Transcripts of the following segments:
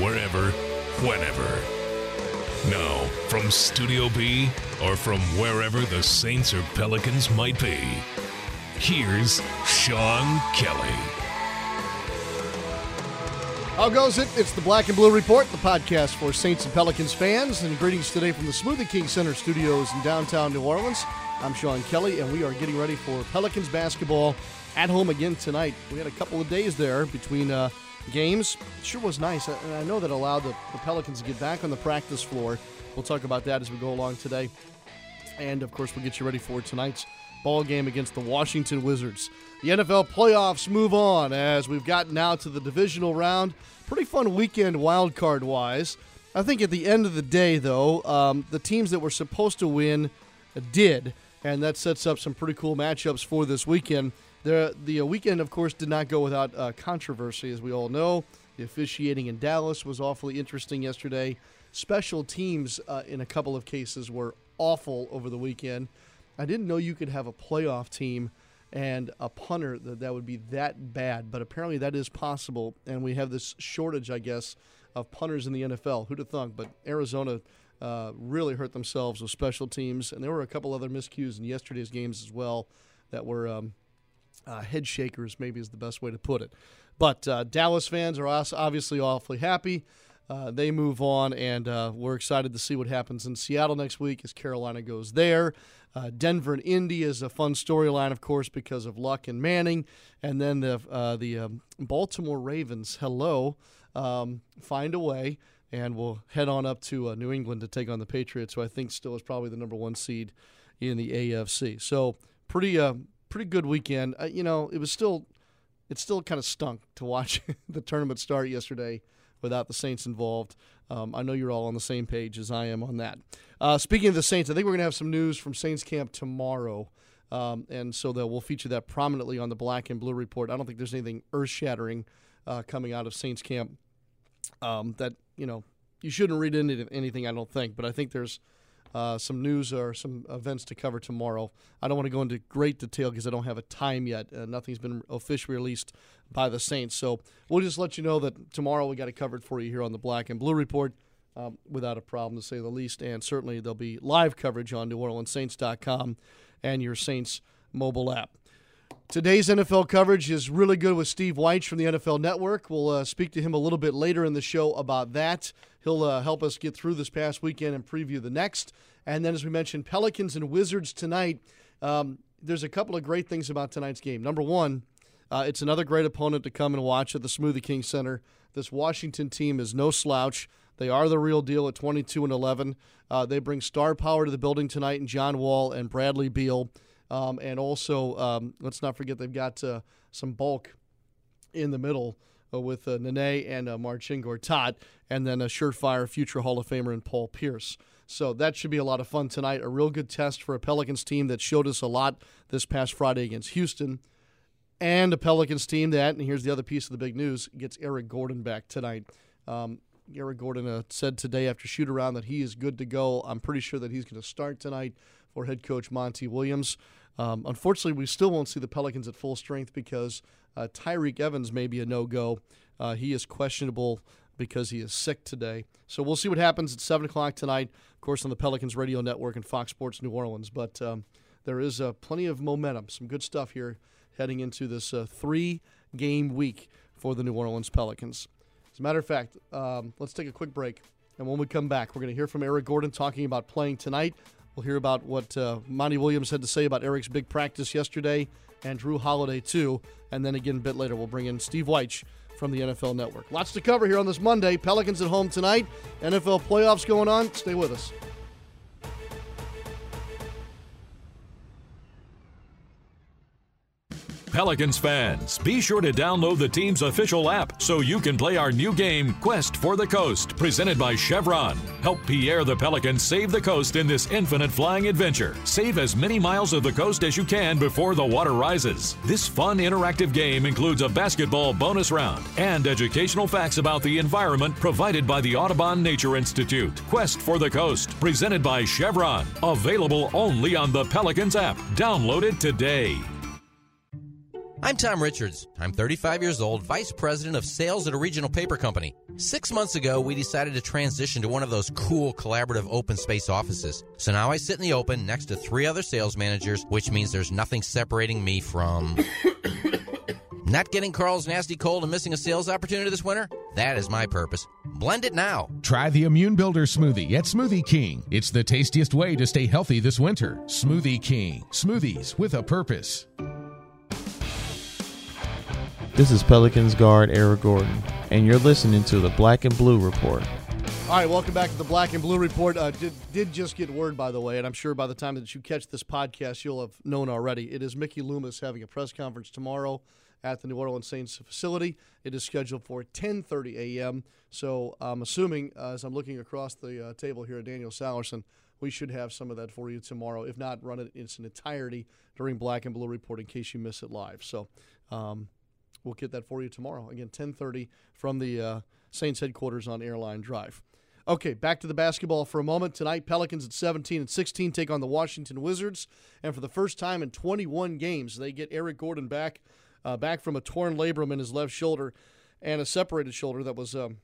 wherever, whenever. Now, from Studio B or from wherever the Saints or Pelicans might be, here's Sean Kelly. How goes it? It's the Black and Blue Report, the podcast for Saints and Pelicans fans. And greetings today from the Smoothie King Center studios in downtown New Orleans. I'm Sean Kelly, and we are getting ready for Pelicans basketball at home again tonight. We had a couple of days there between uh, games. It sure was nice, and I know that allowed the, the Pelicans to get back on the practice floor. We'll talk about that as we go along today. And of course, we'll get you ready for tonight's ball game against the Washington Wizards. The NFL playoffs move on as we've gotten now to the divisional round. Pretty fun weekend wild card wise. I think at the end of the day, though, um, the teams that were supposed to win did, and that sets up some pretty cool matchups for this weekend. The the uh, weekend, of course, did not go without uh, controversy, as we all know. The officiating in Dallas was awfully interesting yesterday. Special teams, uh, in a couple of cases, were awful over the weekend. I didn't know you could have a playoff team and a punter that that would be that bad, but apparently that is possible. And we have this shortage, I guess, of punters in the NFL. Who'd have thunk? But Arizona uh, really hurt themselves with special teams, and there were a couple other miscues in yesterday's games as well that were um, uh, head shakers, maybe is the best way to put it. But uh, Dallas fans are obviously awfully happy. Uh, they move on, and uh, we're excited to see what happens in Seattle next week as Carolina goes there. Uh, Denver and Indy is a fun storyline, of course, because of Luck and Manning, and then the uh, the um, Baltimore Ravens. Hello, um, find a way, and we'll head on up to uh, New England to take on the Patriots, who I think still is probably the number one seed in the AFC. So pretty uh, pretty good weekend. you know, it was still it still kind of stunk to watch the tournament start yesterday without the Saints involved. Um, I know you're all on the same page as I am on that. Uh, speaking of the Saints, I think we're going to have some news from Saints camp tomorrow. Um, and so that we'll feature that prominently on the Black and Blue report. I don't think there's anything earth shattering uh, coming out of Saints camp um, that, you know, you shouldn't read into anything, I don't think. But I think there's uh, some news or some events to cover tomorrow. I don't want to go into great detail because I don't have a time yet. Uh, nothing's been officially released by the Saints. So we'll just let you know that tomorrow we got it covered for you here on the Black and Blue Report. Um, without a problem, to say the least. And certainly there'll be live coverage on NewOrleansSaints.com and your Saints mobile app. Today's NFL coverage is really good with Steve Wyche from the NFL Network. We'll uh, speak to him a little bit later in the show about that. He'll uh, help us get through this past weekend and preview the next. And then, as we mentioned, Pelicans and Wizards tonight. Um, there's a couple of great things about tonight's game. Number one, uh, it's another great opponent to come and watch at the Smoothie King Center. This Washington team is no slouch. They are the real deal at 22 and 11. Uh, they bring star power to the building tonight in John Wall and Bradley Beal. Um, and also, um, let's not forget they've got uh, some bulk in the middle uh, with uh, Nene and uh, Marcin Gortat, and then a surefire future Hall of Famer in Paul Pierce. So that should be a lot of fun tonight. A real good test for a Pelicans team that showed us a lot this past Friday against Houston. And a Pelicans team that, and here's the other piece of the big news, gets Eric Gordon back tonight. Um, Eric Gordon uh, said today after shoot around that he is good to go. I'm pretty sure that he's going to start tonight for head coach Monty Williams. Um, unfortunately, we still won't see the Pelicans at full strength because uh, Tyreke Evans may be a no go. Uh, he is questionable because he is sick today. So we'll see what happens at 7 o'clock tonight, of course, on the Pelicans Radio Network and Fox Sports New Orleans. But um, there is uh, plenty of momentum, some good stuff here heading into this uh, three game week for the New Orleans Pelicans. As a matter of fact, um, let's take a quick break. And when we come back, we're going to hear from Eric Gordon talking about playing tonight. We'll hear about what uh, Monty Williams had to say about Eric's big practice yesterday and Jrue Holiday, too. And then again, a bit later, we'll bring in Steve Wyche from the NFL Network. Lots to cover here on this Monday. Pelicans at home tonight. NFL playoffs going on. Stay with us. Pelicans fans, be sure to download the team's official app so you can play our new game, Quest for the Coast, presented by Chevron. Help Pierre the Pelican save the coast in this infinite flying adventure. Save as many miles of the coast as you can before the water rises. This fun, interactive game includes a basketball bonus round and educational facts about the environment provided by the Audubon Nature Institute. Quest for the Coast, presented by Chevron. Available only on the Pelicans app. Download it today. I'm Tom Richards. I'm 35 years old, Vice President of Sales at a regional paper company. Six months ago, we decided to transition to one of those cool collaborative open space offices. So now I sit in the open next to three other sales managers, which means there's nothing separating me from. Not getting Carl's nasty cold and missing a sales opportunity this winter? That is my purpose. Blend it now. Try the Immune Builder smoothie at Smoothie King. It's the tastiest way to stay healthy this winter. Smoothie King. Smoothies with a purpose. This is Pelicans guard Eric Gordon, and you're listening to the Black and Blue Report. All right, welcome back to the Black and Blue Report. Uh, did, did just get word, by the way, and I'm sure by the time that you catch this podcast, you'll have known already. It is Mickey Loomis having a press conference tomorrow at the New Orleans Saints facility. It is scheduled for 10:30 a.m. So I'm assuming, uh, as I'm looking across the uh, table here at Daniel Salerson, we should have some of that for you tomorrow. If not, run it in its entirety during Black and Blue Report in case you miss it live. So. Um, We'll get that for you tomorrow. Again, 10:30 from the uh, Saints headquarters on Airline Drive. Okay, back to the basketball for a moment. Tonight, Pelicans at 17 and 16 take on the Washington Wizards, and for the first time in 21 games, they get Eric Gordon back, uh, back from a torn labrum in his left shoulder and a separated shoulder that was um,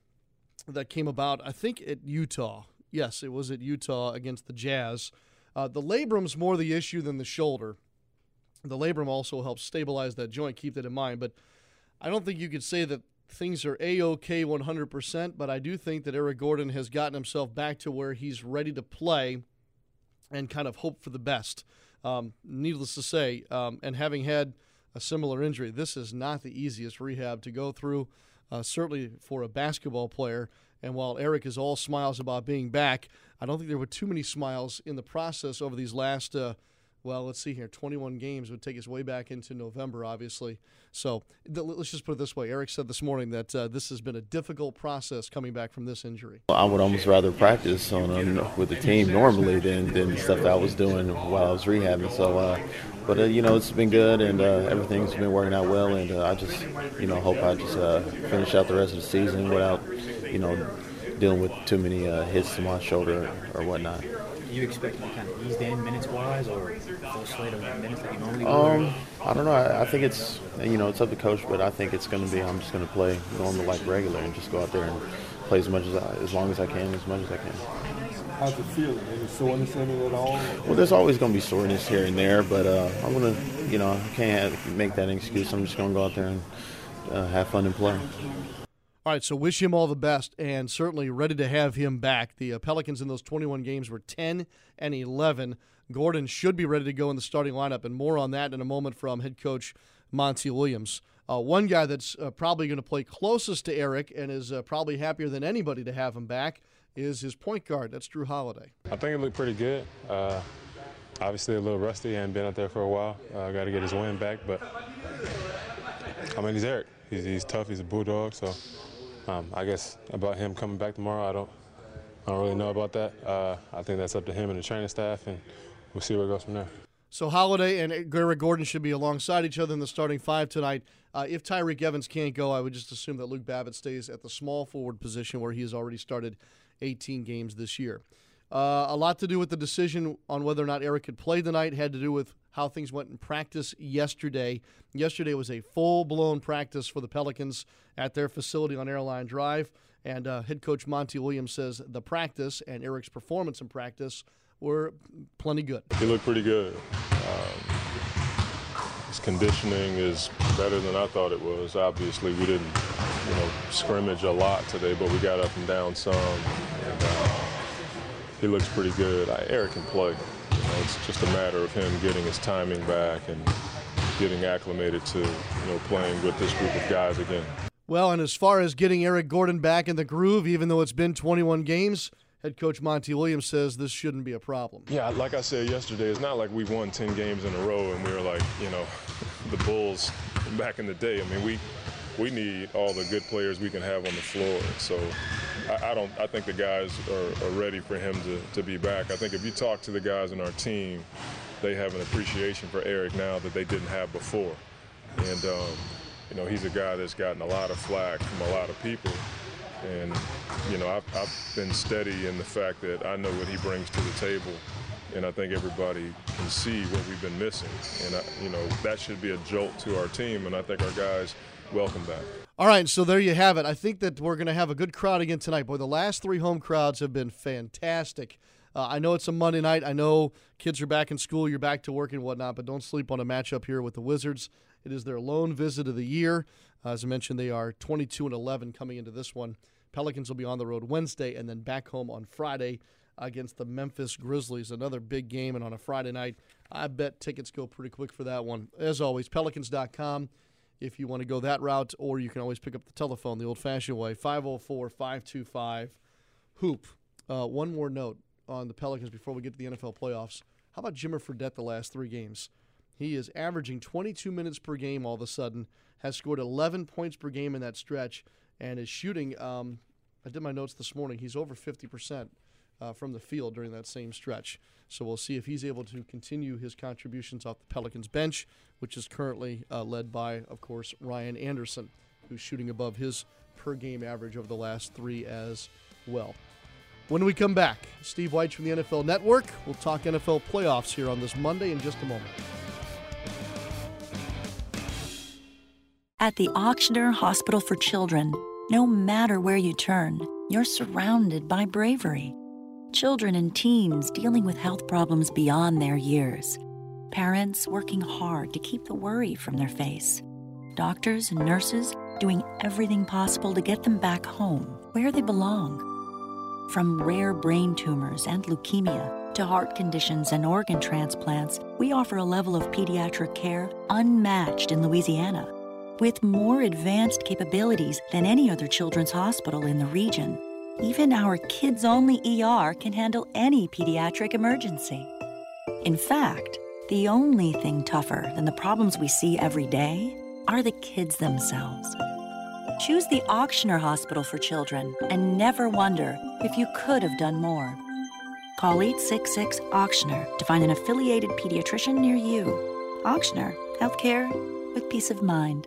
that came about, I think, at Utah. Yes, it was at Utah against the Jazz. Uh, the labrum's more the issue than the shoulder. The labrum also helps stabilize that joint. Keep that in mind, but I don't think you could say that things are a okay 100%, but I do think that Eric Gordon has gotten himself back to where he's ready to play and kind of hope for the best. Um, needless to say, um, and having had a similar injury, this is not the easiest rehab to go through, uh, certainly for a basketball player. And while Eric is all smiles about being back, I don't think there were too many smiles in the process over these last. Uh, well, let's see here. 21 games would take us way back into November, obviously. So th- let's just put it this way. Eric said this morning that uh, this has been a difficult process coming back from this injury. I would almost rather practice on um, with the team normally than, than stuff that I was doing while I was rehabbing. So, uh, but uh, you know, it's been good and uh, everything's been working out well. And uh, I just, you know, hope I just uh, finish out the rest of the season without, you know, dealing with too many hits to my shoulder or whatnot you expect to kind of eased in minutes wise or full slate of minutes that you normally um, I don't know. I, I, think it's you know it's up to coach, but I think it's going to be I'm just going to play normal like regular and just go out there and play as much as I, as long as I can, as much as I can. How's it feel? Any soreness in it at all? Well, there's always going to be soreness here and there, but uh, I'm going to you know I can't make that an excuse. I'm just going to go out there and uh, have fun and play. All right, so wish him all the best, and certainly ready to have him back. The uh, Pelicans in those 21 games were 10 and 11. Gordon should be ready to go in the starting lineup, and more on that in a moment from head coach Monty Williams. Uh, one guy that's uh, probably going to play closest to Eric and is uh, probably happier than anybody to have him back is his point guard. That's Jrue Holiday. I think it looked pretty good. Uh, obviously, a little rusty. Hadn't been out there for a while. Uh, Got to get his wind back, but I mean, he's Eric. He's, he's tough. He's a bulldog. So um, I guess about him coming back tomorrow, I don't, I don't really know about that. Uh, I think that's up to him and the training staff, and we'll see where it goes from there. So Holiday and Eric Gordon should be alongside each other in the starting five tonight. Uh, if Tyreke Evans can't go, I would just assume that Luke Babbitt stays at the small forward position where he has already started 18 games this year. Uh, a lot to do with the decision on whether or not Eric could play tonight had to do with how things went in practice yesterday. Yesterday was a full blown practice for the Pelicans at their facility on Airline Drive. And uh, head coach Monty Williams says the practice and Eric's performance in practice were plenty good. He looked pretty good. Um, his conditioning is better than I thought it was. Obviously, we didn't, you know, scrimmage a lot today, but we got up and down some. He looks pretty good. I, Eric can play. You know, it's just a matter of him getting his timing back and getting acclimated to, you know, playing with this group of guys again. Well, and as far as getting Eric Gordon back in the groove, even though it's been 21 games, head coach Monty Williams says this shouldn't be a problem. Yeah, like I said yesterday, it's not like we won 10 games in a row and we were like, you know, the Bulls back in the day. I mean, we we need all the good players we can have on the floor. So I, I don't. I think the guys are, are, ready for him to, to be back. I think if you talk to the guys in our team, they have an appreciation for Eric now that they didn't have before. And um, you know, he's a guy that's gotten a lot of flack from a lot of people. And, you know, I've, I've been steady in the fact that I know what he brings to the table. And I think everybody can see what we've been missing. And, I, you know, that should be a jolt to our team. And I think our guys welcome that. All right, so there you have it. I think that we're going to have a good crowd again tonight. Boy, the last three home crowds have been fantastic. Uh, I know it's a Monday night. I know kids are back in school, you're back to work and whatnot, but don't sleep on a matchup here with the Wizards. It is their lone visit of the year. Uh, as I mentioned, they are 22 and 11 coming into this one. Pelicans will be on the road Wednesday and then back home on Friday against the Memphis Grizzlies. Another big game, and on a Friday night, I bet tickets go pretty quick for that one. As always, pelicans.com if you want to go that route, or you can always pick up the telephone the old fashioned way 504 525 Hoop. Uh, one more note on the Pelicans before we get to the NFL playoffs. How about Jimmer Fredette the last three games? He is averaging 22 minutes per game all of a sudden, has scored 11 points per game in that stretch, and is shooting. Um, I did my notes this morning. He's over 50% uh, from the field during that same stretch. So we'll see if he's able to continue his contributions off the Pelicans bench, which is currently uh, led by, of course, Ryan Anderson, who's shooting above his per game average over the last three as well. When we come back, Steve Wyche from the NFL Network. We'll talk NFL playoffs here on this Monday in just a moment. At the Ochsner Hospital for Children, no matter where you turn, you're surrounded by bravery. Children and teens dealing with health problems beyond their years. Parents working hard to keep the worry from their face. Doctors and nurses doing everything possible to get them back home, where they belong. From rare brain tumors and leukemia to heart conditions and organ transplants, we offer a level of pediatric care unmatched in Louisiana with more advanced capabilities than any other children's hospital in the region. Even our kids only ER can handle any pediatric emergency. In fact, the only thing tougher than the problems we see every day are the kids themselves. Choose the Ochsner Hospital for Children and never wonder if you could have done more. Call 866 Ochsner to find an affiliated pediatrician near you. Ochsner, healthcare with peace of mind.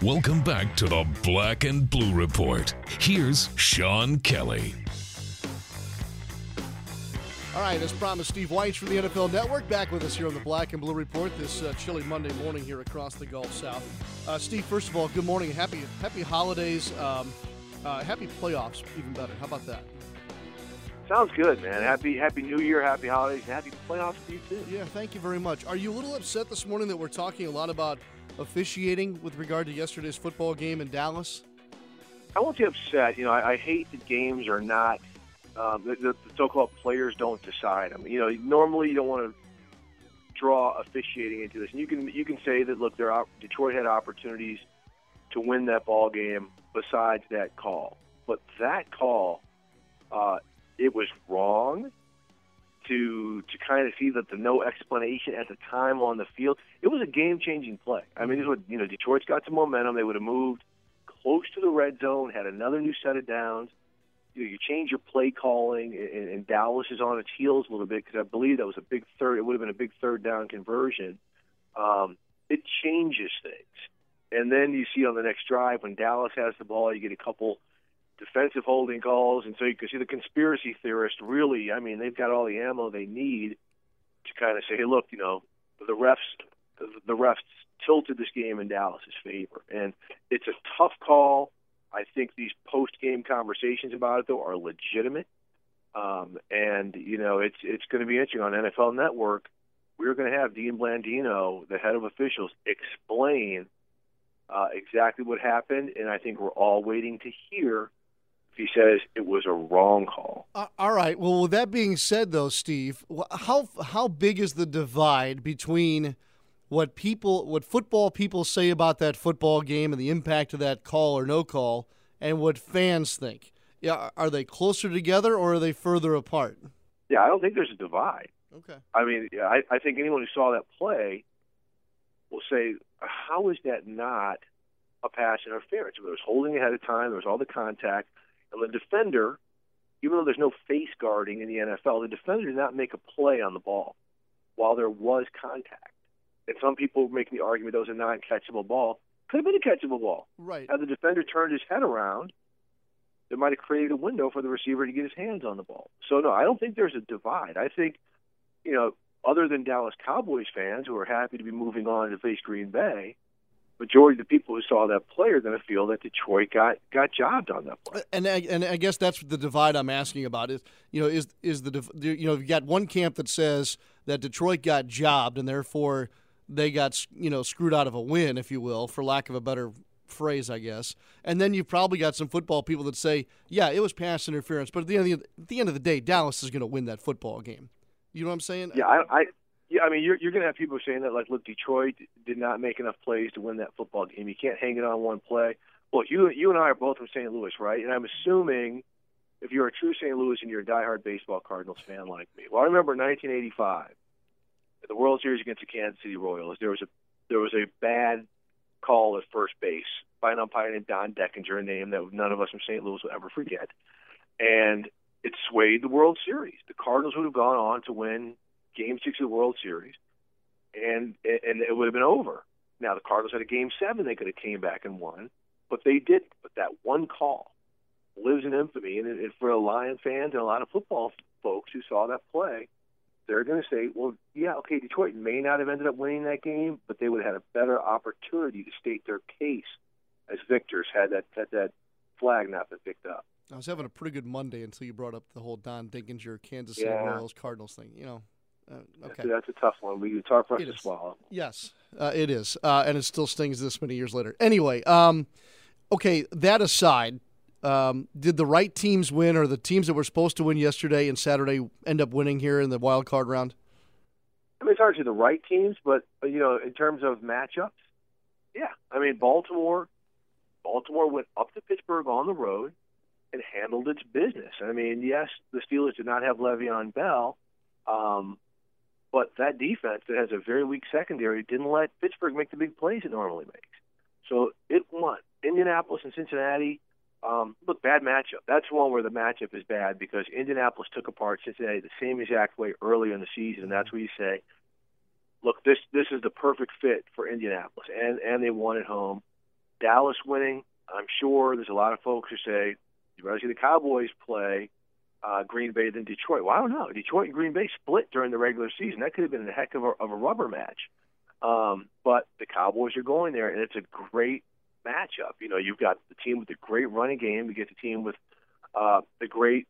Welcome back to the Black and Blue Report. Here's Sean Kelly. All right, as promised, Steve Wyche from the NFL Network back with us here on the Black and Blue Report this uh, chilly Monday morning here across the Gulf South. Uh, Steve, first of all, good morning. Happy Happy holidays. Um, uh, happy playoffs, even better. How about that? Sounds good, man. Happy Happy New Year, Happy Holidays, and Happy playoffs to you too. Yeah, thank you very much. Are you a little upset this morning that we're talking a lot about officiating with regard to yesterday's football game in Dallas? I won't be upset. You know, I, I hate that games are not um, the, the so-called players don't decide. I mean, you know, normally you don't want to draw officiating into this, and you can you can say that look, there are, Detroit had opportunities to win that ball game besides that call, but that call, uh, it was wrong. To to kind of see that the no explanation at the time on the field, it was a game-changing play. I mean, would you know Detroit's got some momentum. They would have moved close to the red zone, had another new set of downs. You, know, you change your play calling, and, and Dallas is on its heels a little bit because I believe that was a big third. It would have been a big third down conversion. Um, it changes things, and then you see on the next drive when Dallas has the ball, you get a couple defensive holding calls, and so you can see the conspiracy theorists really. I mean, they've got all the ammo they need to kind of say, "Hey, look, you know, the refs, the, refs tilted this game in Dallas's favor, and it's a tough call. I think these post-game conversations about it though are legitimate, um, and you know, it's it's going to be interesting on NFL Network. We're going to have Dean Blandino, the head of officials, explain uh, exactly what happened, and I think we're all waiting to hear he says it was a wrong call. Uh, all right. Well, with that being said, though, Steve, how how big is the divide between what people, what football people say about that football game and the impact of that call or no call, and what fans think? Yeah, are they closer together or are they further apart? Yeah, I don't think there's a divide. Okay. I mean, I, I think anyone who saw that play will say, "How is that not a pass interference?" There was holding ahead of time. There was all the contact. And the defender, even though there's no face guarding in the NFL, the defender did not make a play on the ball while there was contact. And some people make the argument that was a non-catchable ball. Could have been a catchable ball. Right. Had the defender turned his head around, it might have created a window for the receiver to get his hands on the ball. So no, I don't think there's a divide. I think, you know, other than Dallas Cowboys fans who are happy to be moving on to face Green Bay, majority of the people who saw that play are going to feel that Detroit got got jobbed on that play. And I, and I guess that's the divide I'm asking about is you know is is the you know you've got one camp that says that Detroit got jobbed and therefore they got you know screwed out of a win, if you will, for lack of a better phrase, I guess. And then you've probably got some football people that say, yeah, it was pass interference, but at the end of the, at the end of the day, Dallas is going to win that football game. You know what I'm saying? Yeah, I, I yeah, I mean, you're you're going to have people saying that, like, look, Detroit did not make enough plays to win that football game. You can't hang it on one play. Well, you you and I are both from St. Louis, right? And I'm assuming if you're a true St. Louis and you're a diehard baseball Cardinals fan like me. Well, I remember 1985, the World Series against the Kansas City Royals. There was a there was a bad call at first base by an umpire named Don Denkinger, a name that none of us from St. Louis will ever forget, and it swayed the World Series. The Cardinals would have gone on to win Game Six of the World Series, and and it would have been over. Now the Cardinals had a Game Seven; they could have came back and won, but they didn't. But that one call lives in infamy, and, and for a Lion fans and a lot of football folks who saw that play, they're going to say, "Well, yeah, okay, Detroit may not have ended up winning that game, but they would have had a better opportunity to state their case as victors had that had that flag not been picked up." I was having a pretty good Monday until you brought up the whole Don Denkinger Kansas City Yeah. Royals Cardinals thing. You know, uh, okay. That's, that's a tough one. We it's hard for us to swallow. Yes, uh, it is, uh, and it still stings this many years later. Anyway, um, okay. That aside, um, did the right teams win, or the teams that were supposed to win yesterday and Saturday end up winning here in the wild card round? I mean, it's hard to the right teams, but you know, in terms of matchups, yeah. I mean, Baltimore, Baltimore went up to Pittsburgh on the road and handled its business. I mean, yes, the Steelers did not have Le'Veon Bell, um, but that defense that has a very weak secondary didn't let Pittsburgh make the big plays it normally makes. So it won. Indianapolis and Cincinnati. Um, look, bad matchup. That's one where the matchup is bad because Indianapolis took apart Cincinnati the same exact way earlier in the season, and that's where you say, look, this this is the perfect fit for Indianapolis, and and they won at home. Dallas winning, I'm sure there's a lot of folks who say you'd rather see the Cowboys play uh, Green Bay than Detroit. Well, I don't know. Detroit and Green Bay split during the regular season. That could have been a heck of a, of a rubber match. Um, but the Cowboys are going there, and it's a great matchup. You know, you've got the team with the great running game. You get the team with uh, the great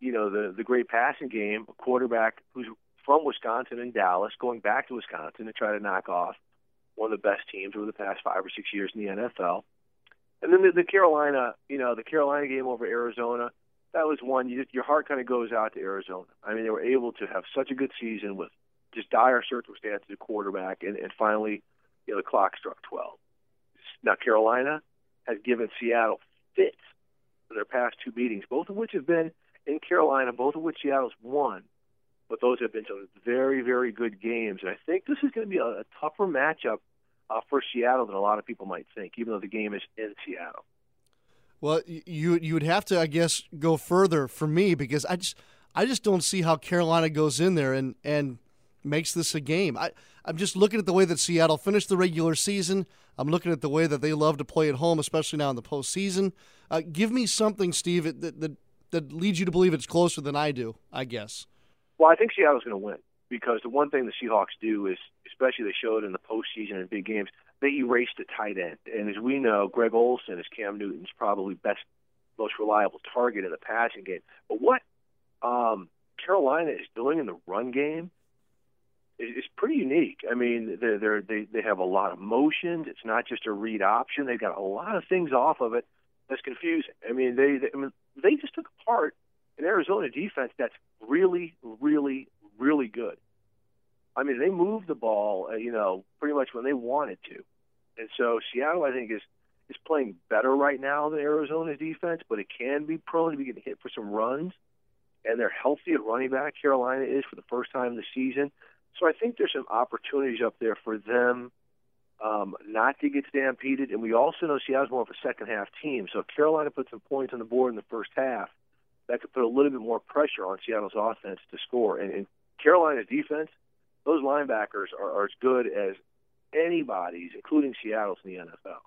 you know, the the great passing game, a quarterback who's from Wisconsin and Dallas, going back to Wisconsin to try to knock off one of the best teams over the past five or six years in the NFL. And then the, the Carolina, you know, the Carolina game over Arizona, that was one you just, your heart kind of goes out to Arizona. I mean, they were able to have such a good season with just dire circumstances at quarterback, and, and finally, you know, the clock struck 12. Now Carolina has given Seattle fits for their past two meetings, both of which have been in Carolina, both of which Seattle's won. But those have been some very, very good games, and I think this is going to be a, a tougher matchup uh, for Seattle than a lot of people might think, even though the game is in Seattle. Well, you you would have to, I guess, go further for me because I just I just don't see how Carolina goes in there and and makes this a game. I I'm just looking at the way that Seattle finished the regular season. I'm looking at the way that they love to play at home, especially now in the postseason. Uh, give me something, Steve, that, that that leads you to believe it's closer than I do. I guess. Well, I think Seattle's going to win because the one thing the Seahawks do is, especially they showed in the postseason and big games, they erase the tight end. And as we know, Greg Olsen is Cam Newton's probably best, most reliable target in the passing game. But what um, Carolina is doing in the run game is, is pretty unique. I mean, they're, they're, they they have a lot of motions. It's not just a read option. They've got a lot of things off of it that's confusing. I mean, they, they I mean, they just took apart an Arizona defense that's really, really, really good. I mean, they moved the ball, uh, you know, pretty much when they wanted to, and so Seattle, I think, is is playing better right now than Arizona's defense, but it can be prone to be getting hit for some runs. And they're healthy at running back. Carolina is for the first time this season, so I think there's some opportunities up there for them um, not to get stampeded. And we also know Seattle's more of a second half team, so if Carolina puts some points on the board in the first half, that could put a little bit more pressure on Seattle's offense to score. And, and Carolina's defense, those linebackers are, are as good as anybody's, including Seattle's in the NFL.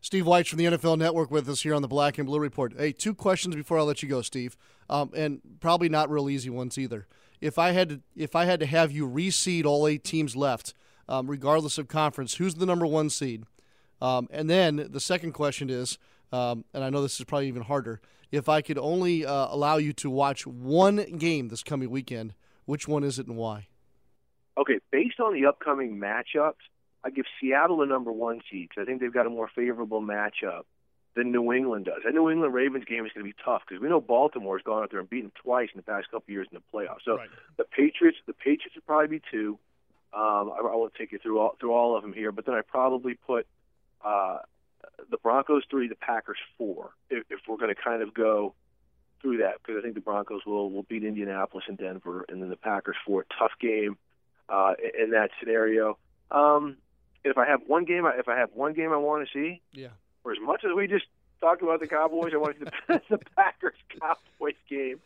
Steve Wyche from the NFL Network with us here on the Black and Blue Report. Hey, two questions before I let you go, Steve, um, and probably not real easy ones either. If I had to, if I had to have you reseed all eight teams left, um, regardless of conference, who's the number one seed? Um, and then the second question is, um, and I know this is probably even harder. If I could only uh, allow you to watch one game this coming weekend, which one is it and why? Okay, based on the upcoming matchups, I give Seattle the number one seed because I think they've got a more favorable matchup than New England does. That New England Ravens game is going to be tough because we know Baltimore's gone out there and beaten twice in the past couple of years in the playoffs. So right. the Patriots, the Patriots would probably be two. Um, I, I won't take you through all through all of them here, but then I probably put uh, the Broncos three, the Packers four, if, if we're going to kind of go through that because I think the Broncos will will beat Indianapolis and Denver, and then the Packers four. Tough game uh, in that scenario. Um, if I have one game, if I have one game I want to see, yeah. Or as much as we just talked about the Cowboys, I want to see the, the Packers Cowboys game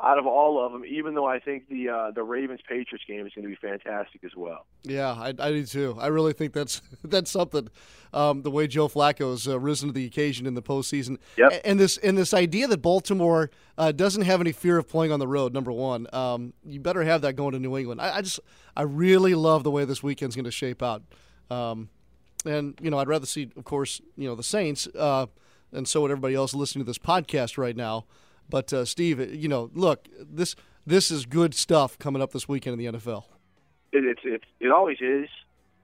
out of all of them. Even though I think the uh, the Ravens Patriots game is going to be fantastic as well. Yeah, I, I do too. I really think that's that's something. Um, the way Joe Flacco's uh, risen to the occasion in the postseason, yep. and this and this idea that Baltimore uh, doesn't have any fear of playing on the road. Number one, um, you better have that going to New England. I, I just I really love the way this weekend's going to shape out. Um, and you know, I'd rather see, of course, you know, the Saints, uh, and so would everybody else listening to this podcast right now. But uh, Steve, you know, look, this this is good stuff coming up this weekend in the NFL. It, it's it, always is,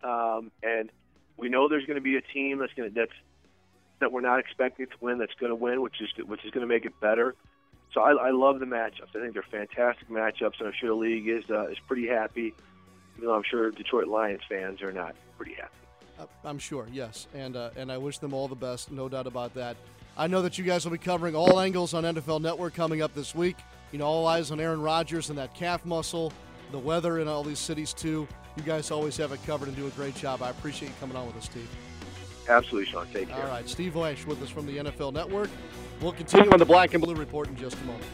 um, and we know there's going to be a team that's going to that's that we're not expecting to win that's going to win, which is which is going to make it better. So I, I love the matchups. I think they're fantastic matchups, and I'm sure the league is uh, is pretty happy. Even though I'm sure Detroit Lions fans are not pretty happy. Uh, I'm sure, yes, and uh, and I wish them all the best, no doubt about that. I know that you guys will be covering all angles on NFL Network coming up this week. You know, all eyes on Aaron Rodgers and that calf muscle, the weather in all these cities too. You guys always have it covered and do a great job. I appreciate you coming on with us, Steve. Absolutely, Sean. Take care. All right, Steve Wyche with us from the NFL Network. We'll continue on the Black and Blue Report in just a moment.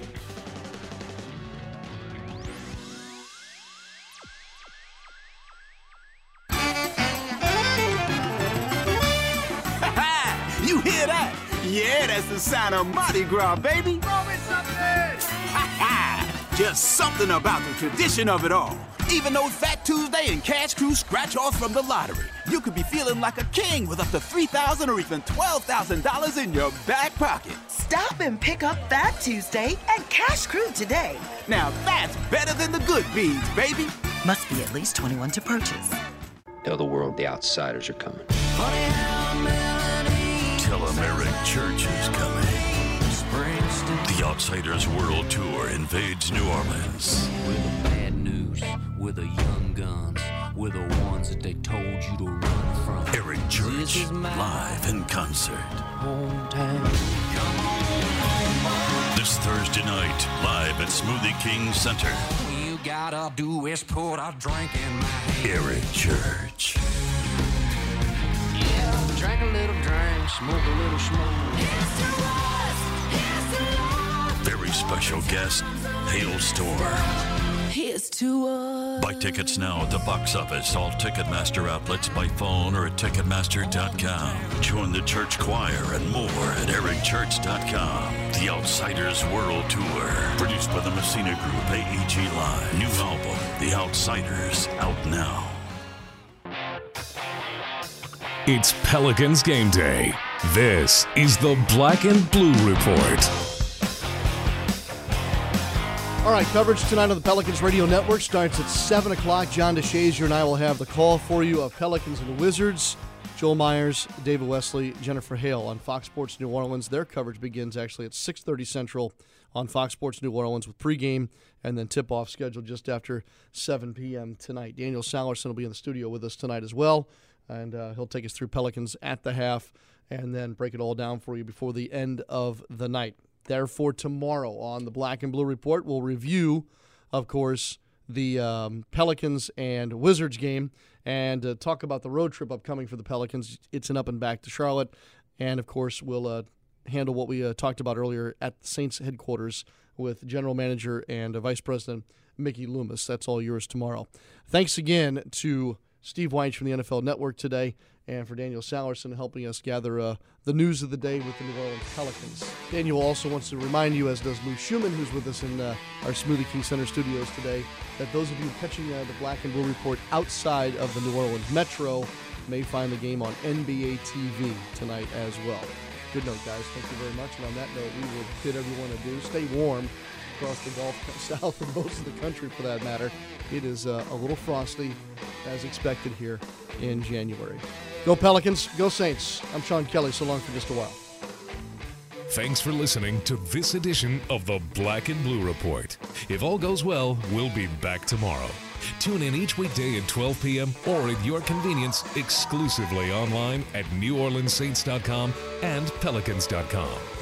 You hear that? Yeah, that's the sound of Mardi Gras, baby. Just something about the tradition of it all. Even those Fat Tuesday and Cash Crew scratch offs from the lottery. You could be feeling like a king with up to $3,000 or even $12,000 in your back pocket. Stop and pick up Fat Tuesday and Cash Crew today. Now that's better than the good beans, baby. Must be at least 21 to purchase. Tell the world the outsiders are coming. Tell them Eric Church is coming. The Outsiders World Tour invades New Orleans. We're the bad news. We're the young guns. We're the ones that they told you to run from. Eric Church, live in concert. Hometown. This Thursday night, live at Smoothie King Center. All You gotta do is put a drink in my hand. Eric Church. Yeah, drink a little drink, smoke a little smoke. Very special guest, Halestorm. Here's to us. Buy tickets now at the box office, all Ticketmaster outlets by phone or at Ticketmaster.com. Join the church choir and more at EricChurch.com. The Outsiders World Tour. Produced by the Messina Group, AEG Live. New album, The Outsiders, out now. It's Pelicans game day. This is the Black and Blue Report. All right, coverage tonight on the Pelicans Radio Network starts at 7 o'clock. John DeShazier and I will have the call for you of Pelicans and Wizards. Joel Myers, David Wesley, Jennifer Hale on Fox Sports New Orleans. Their coverage begins actually at 6.30 Central on Fox Sports New Orleans with pregame and then tip-off scheduled just after 7 p.m. tonight. Daniel Salerson will be in the studio with us tonight as well, and uh, he'll take us through Pelicans at the half and then break it all down for you before the end of the night. Therefore, tomorrow on the Black and Blue Report, we'll review, of course, the um, Pelicans and Wizards game and uh, talk about the road trip upcoming for the Pelicans. It's an up and back to Charlotte. And, of course, we'll uh, handle what we uh, talked about earlier at the Saints headquarters with General Manager and Vice President Mickey Loomis. That's all yours tomorrow. Thanks again to Steve Wyche from the NFL Network today and for Daniel Salerson helping us gather uh, the news of the day with the New Orleans Pelicans. Daniel also wants to remind you, as does Lou Schumann, who's with us in uh, our Smoothie King Center studios today, that those of you catching uh, the Black and Blue Report outside of the New Orleans Metro may find the game on NBA TV tonight as well. Good note, guys. Thank you very much. And on that note, we will bid everyone adieu. Stay warm across the Gulf South and most of the country for that matter. It is uh, a little frosty as expected here in January. Go Pelicans, go Saints. I'm Sean Kelly. So long for just a while. Thanks for listening to this edition of the Black and Blue Report. If all goes well, we'll be back tomorrow. Tune in each weekday at 12 p.m. or at your convenience exclusively online at NewOrleansSaints.com and Pelicans.com.